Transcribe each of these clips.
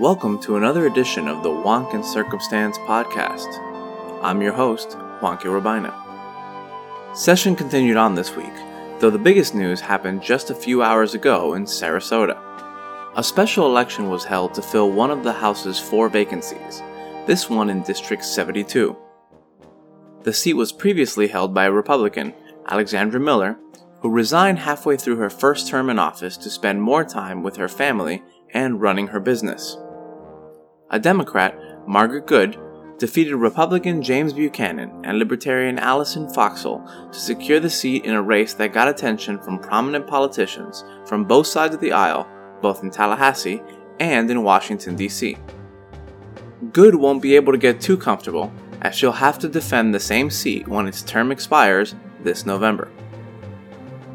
Welcome to another edition of the Wonk and Circumstance podcast. I'm your host, Wonky Rabina. Session continued on this week, though the biggest news happened just a few hours ago in Sarasota. A special election was held to fill one of the House's four vacancies, this one in District 72. The seat was previously held by a Republican, Alexandra Miller, who resigned halfway through her first term in office to spend more time with her family and running her business. A Democrat, Margaret Good, defeated Republican James Buchanan and Libertarian Alison Foxall to secure the seat in a race that got attention from prominent politicians from both sides of the aisle, both in Tallahassee and in Washington, D.C. Good won't be able to get too comfortable, as she'll have to defend the same seat when its term expires this November.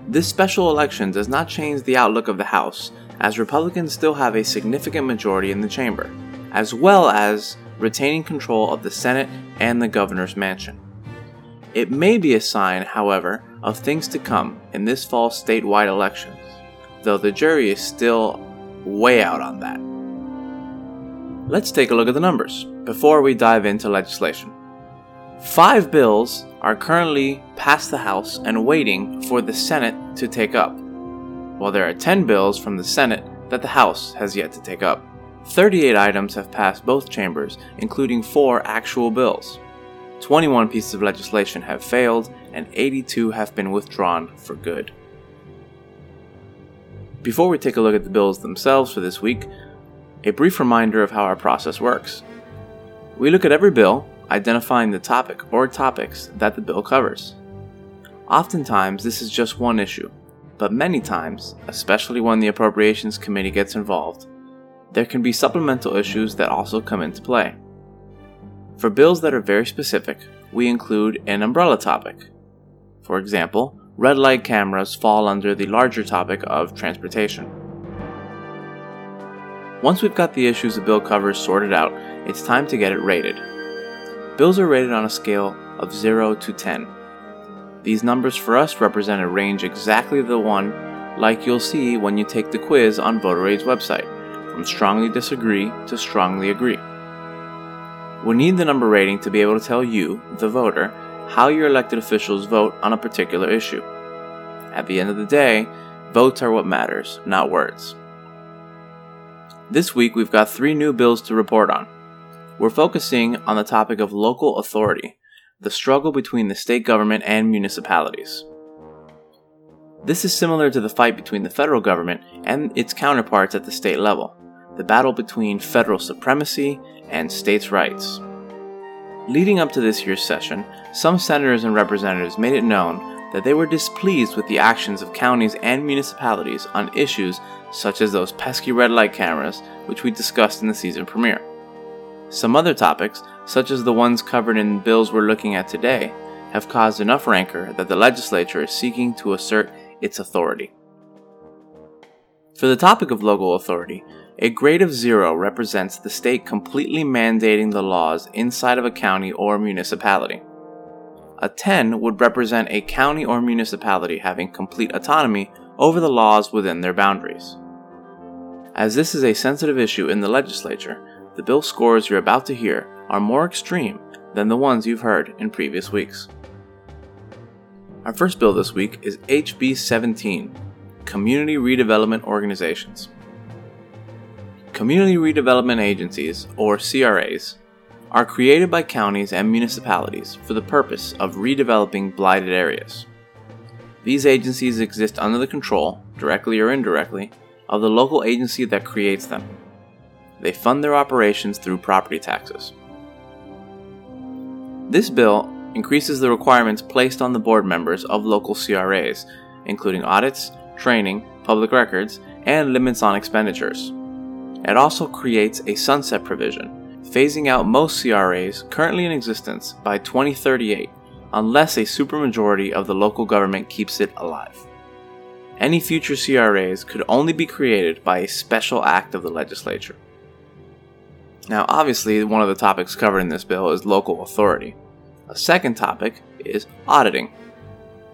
This special election does not change the outlook of the House, as Republicans still have a significant majority in the chamber as well as retaining control of the Senate and the governor's mansion. It may be a sign, however, of things to come in this fall's statewide elections, though the jury is still way out on that. Let's take a look at the numbers before we dive into legislation. Five bills are currently past the House and waiting for the Senate to take up, while there are 10 bills from the Senate that the House has yet to take up. 38 items have passed both chambers, including four actual bills. 21 pieces of legislation have failed, and 82 have been withdrawn for good. Before we take a look at the bills themselves for this week, a brief reminder of how our process works. We look at every bill, identifying the topic or topics that the bill covers. Oftentimes, this is just one issue, but many times, especially when the Appropriations Committee gets involved, there can be supplemental issues that also come into play. For bills that are very specific, we include an umbrella topic. For example, red light cameras fall under the larger topic of transportation. Once we've got the issues the bill covers sorted out, it's time to get it rated. Bills are rated on a scale of 0 to 10. These numbers for us represent a range exactly the one like you'll see when you take the quiz on VoterAid's website from strongly disagree to strongly agree. We need the number rating to be able to tell you, the voter, how your elected officials vote on a particular issue. At the end of the day, votes are what matters, not words. This week we've got three new bills to report on. We're focusing on the topic of local authority, the struggle between the state government and municipalities. This is similar to the fight between the federal government and its counterparts at the state level the battle between federal supremacy and states' rights. Leading up to this year's session, some senators and representatives made it known that they were displeased with the actions of counties and municipalities on issues such as those pesky red light cameras, which we discussed in the season premiere. Some other topics, such as the ones covered in bills we're looking at today, have caused enough rancor that the legislature is seeking to assert its authority. For the topic of local authority, a grade of zero represents the state completely mandating the laws inside of a county or municipality. A 10 would represent a county or municipality having complete autonomy over the laws within their boundaries. As this is a sensitive issue in the legislature, the bill scores you're about to hear are more extreme than the ones you've heard in previous weeks. Our first bill this week is HB 17 Community Redevelopment Organizations. Community Redevelopment Agencies, or CRAs, are created by counties and municipalities for the purpose of redeveloping blighted areas. These agencies exist under the control, directly or indirectly, of the local agency that creates them. They fund their operations through property taxes. This bill increases the requirements placed on the board members of local CRAs, including audits, training, public records, and limits on expenditures. It also creates a sunset provision, phasing out most CRAs currently in existence by 2038 unless a supermajority of the local government keeps it alive. Any future CRAs could only be created by a special act of the legislature. Now, obviously, one of the topics covered in this bill is local authority. A second topic is auditing.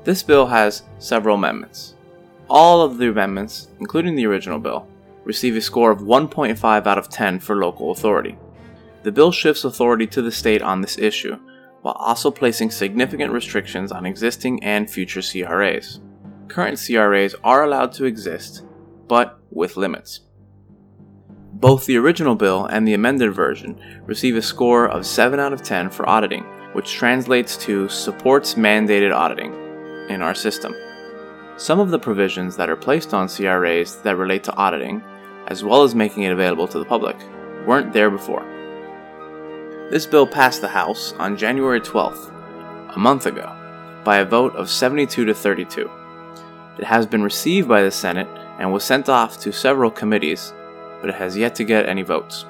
This bill has several amendments. All of the amendments, including the original bill, receive a score of 1.5 out of 10 for local authority. The bill shifts authority to the state on this issue, while also placing significant restrictions on existing and future CRAs. Current CRAs are allowed to exist, but with limits. Both the original bill and the amended version receive a score of 7 out of 10 for auditing, which translates to supports mandated auditing in our system. Some of the provisions that are placed on CRAs that relate to auditing, as well as making it available to the public, weren't there before. This bill passed the House on January 12th, a month ago, by a vote of 72 to 32. It has been received by the Senate and was sent off to several committees, but it has yet to get any votes.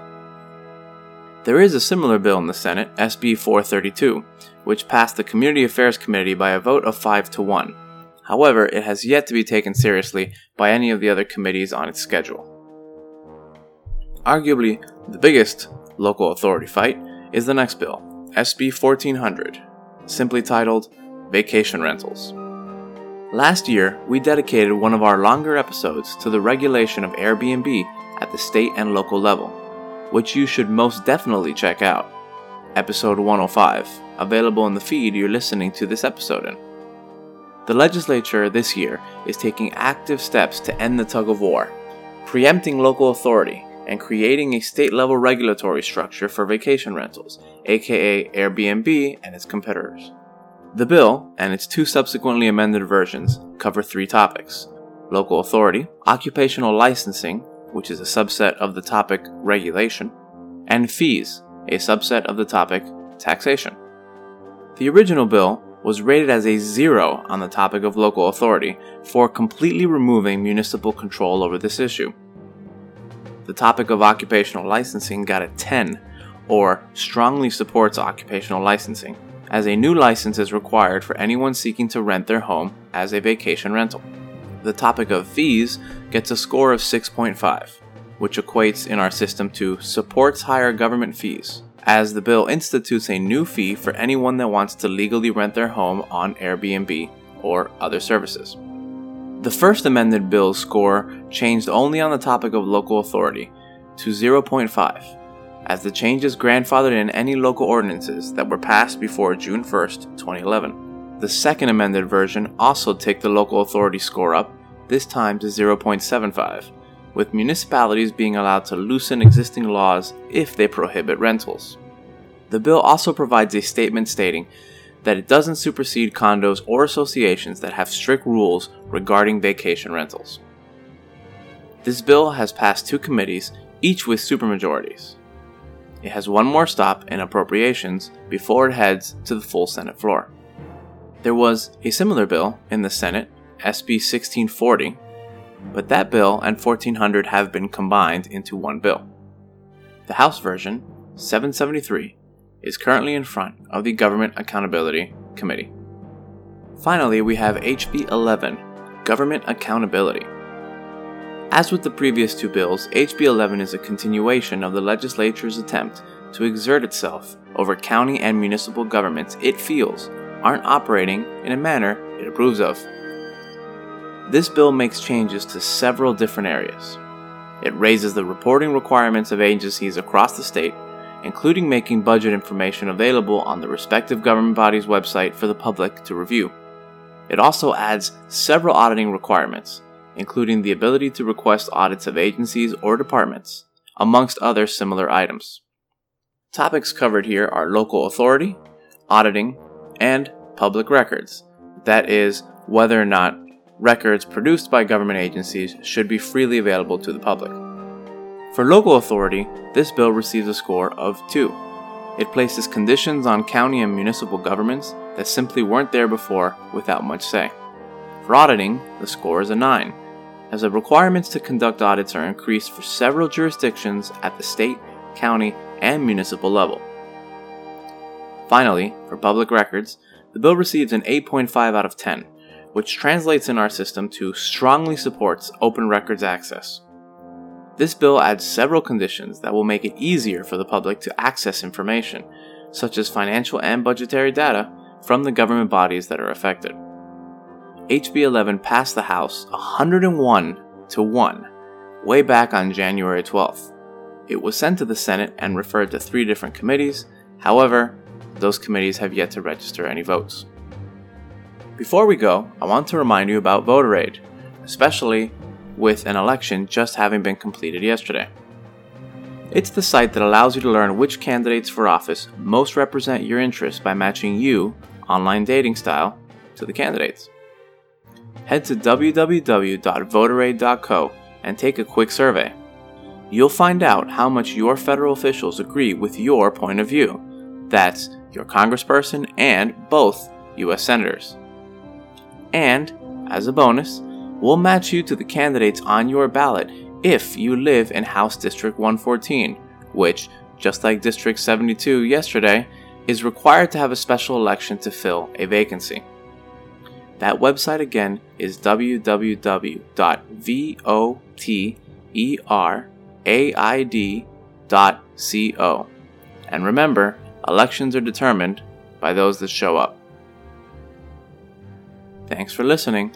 There is a similar bill in the Senate, SB 432, which passed the Community Affairs Committee by a vote of 5 to 1. However, it has yet to be taken seriously by any of the other committees on its schedule. Arguably, the biggest local authority fight is the next bill, SB 1400, simply titled Vacation Rentals. Last year, we dedicated one of our longer episodes to the regulation of Airbnb at the state and local level, which you should most definitely check out. Episode 105, available in the feed you're listening to this episode in. The legislature this year is taking active steps to end the tug of war, preempting local authority and creating a state level regulatory structure for vacation rentals, aka Airbnb and its competitors. The bill, and its two subsequently amended versions, cover three topics local authority, occupational licensing, which is a subset of the topic regulation, and fees, a subset of the topic taxation. The original bill was rated as a zero on the topic of local authority for completely removing municipal control over this issue the topic of occupational licensing got a 10, or strongly supports occupational licensing, as a new license is required for anyone seeking to rent their home as a vacation rental. The topic of fees gets a score of 6.5, which equates in our system to supports higher government fees, as the bill institutes a new fee for anyone that wants to legally rent their home on Airbnb or other services. The first amended bill's score changed only on the topic of local authority to 0.5, as the changes grandfathered in any local ordinances that were passed before June 1, 2011. The second amended version also took the local authority score up, this time to 0.75, with municipalities being allowed to loosen existing laws if they prohibit rentals. The bill also provides a statement stating that it doesn't supersede condos or associations that have strict rules regarding vacation rentals. This bill has passed two committees, each with supermajorities. It has one more stop in appropriations before it heads to the full Senate floor. There was a similar bill in the Senate, SB 1640, but that bill and 1400 have been combined into one bill. The House version, 773, is currently in front of the Government Accountability Committee. Finally, we have HB 11, Government Accountability. As with the previous two bills, HB 11 is a continuation of the legislature's attempt to exert itself over county and municipal governments it feels aren't operating in a manner it approves of. This bill makes changes to several different areas. It raises the reporting requirements of agencies across the state including making budget information available on the respective government body's website for the public to review. It also adds several auditing requirements, including the ability to request audits of agencies or departments, amongst other similar items. Topics covered here are local authority, auditing, and public records. That is, whether or not records produced by government agencies should be freely available to the public. For local authority, this bill receives a score of 2. It places conditions on county and municipal governments that simply weren't there before without much say. For auditing, the score is a 9, as the requirements to conduct audits are increased for several jurisdictions at the state, county, and municipal level. Finally, for public records, the bill receives an 8.5 out of 10, which translates in our system to strongly supports open records access. This bill adds several conditions that will make it easier for the public to access information, such as financial and budgetary data, from the government bodies that are affected. HB 11 passed the House 101 to 1, way back on January 12th. It was sent to the Senate and referred to three different committees, however, those committees have yet to register any votes. Before we go, I want to remind you about Voter Aid, especially with an election just having been completed yesterday. It's the site that allows you to learn which candidates for office most represent your interests by matching you, online dating style, to the candidates. Head to www.voteraid.co and take a quick survey. You'll find out how much your federal officials agree with your point of view. That's your congressperson and both U.S. senators. And, as a bonus, we'll match you to the candidates on your ballot if you live in House District 114, which, just like District 72 yesterday, is required to have a special election to fill a vacancy. That website again is www.voteraid.co. And remember, elections are determined by those that show up. Thanks for listening,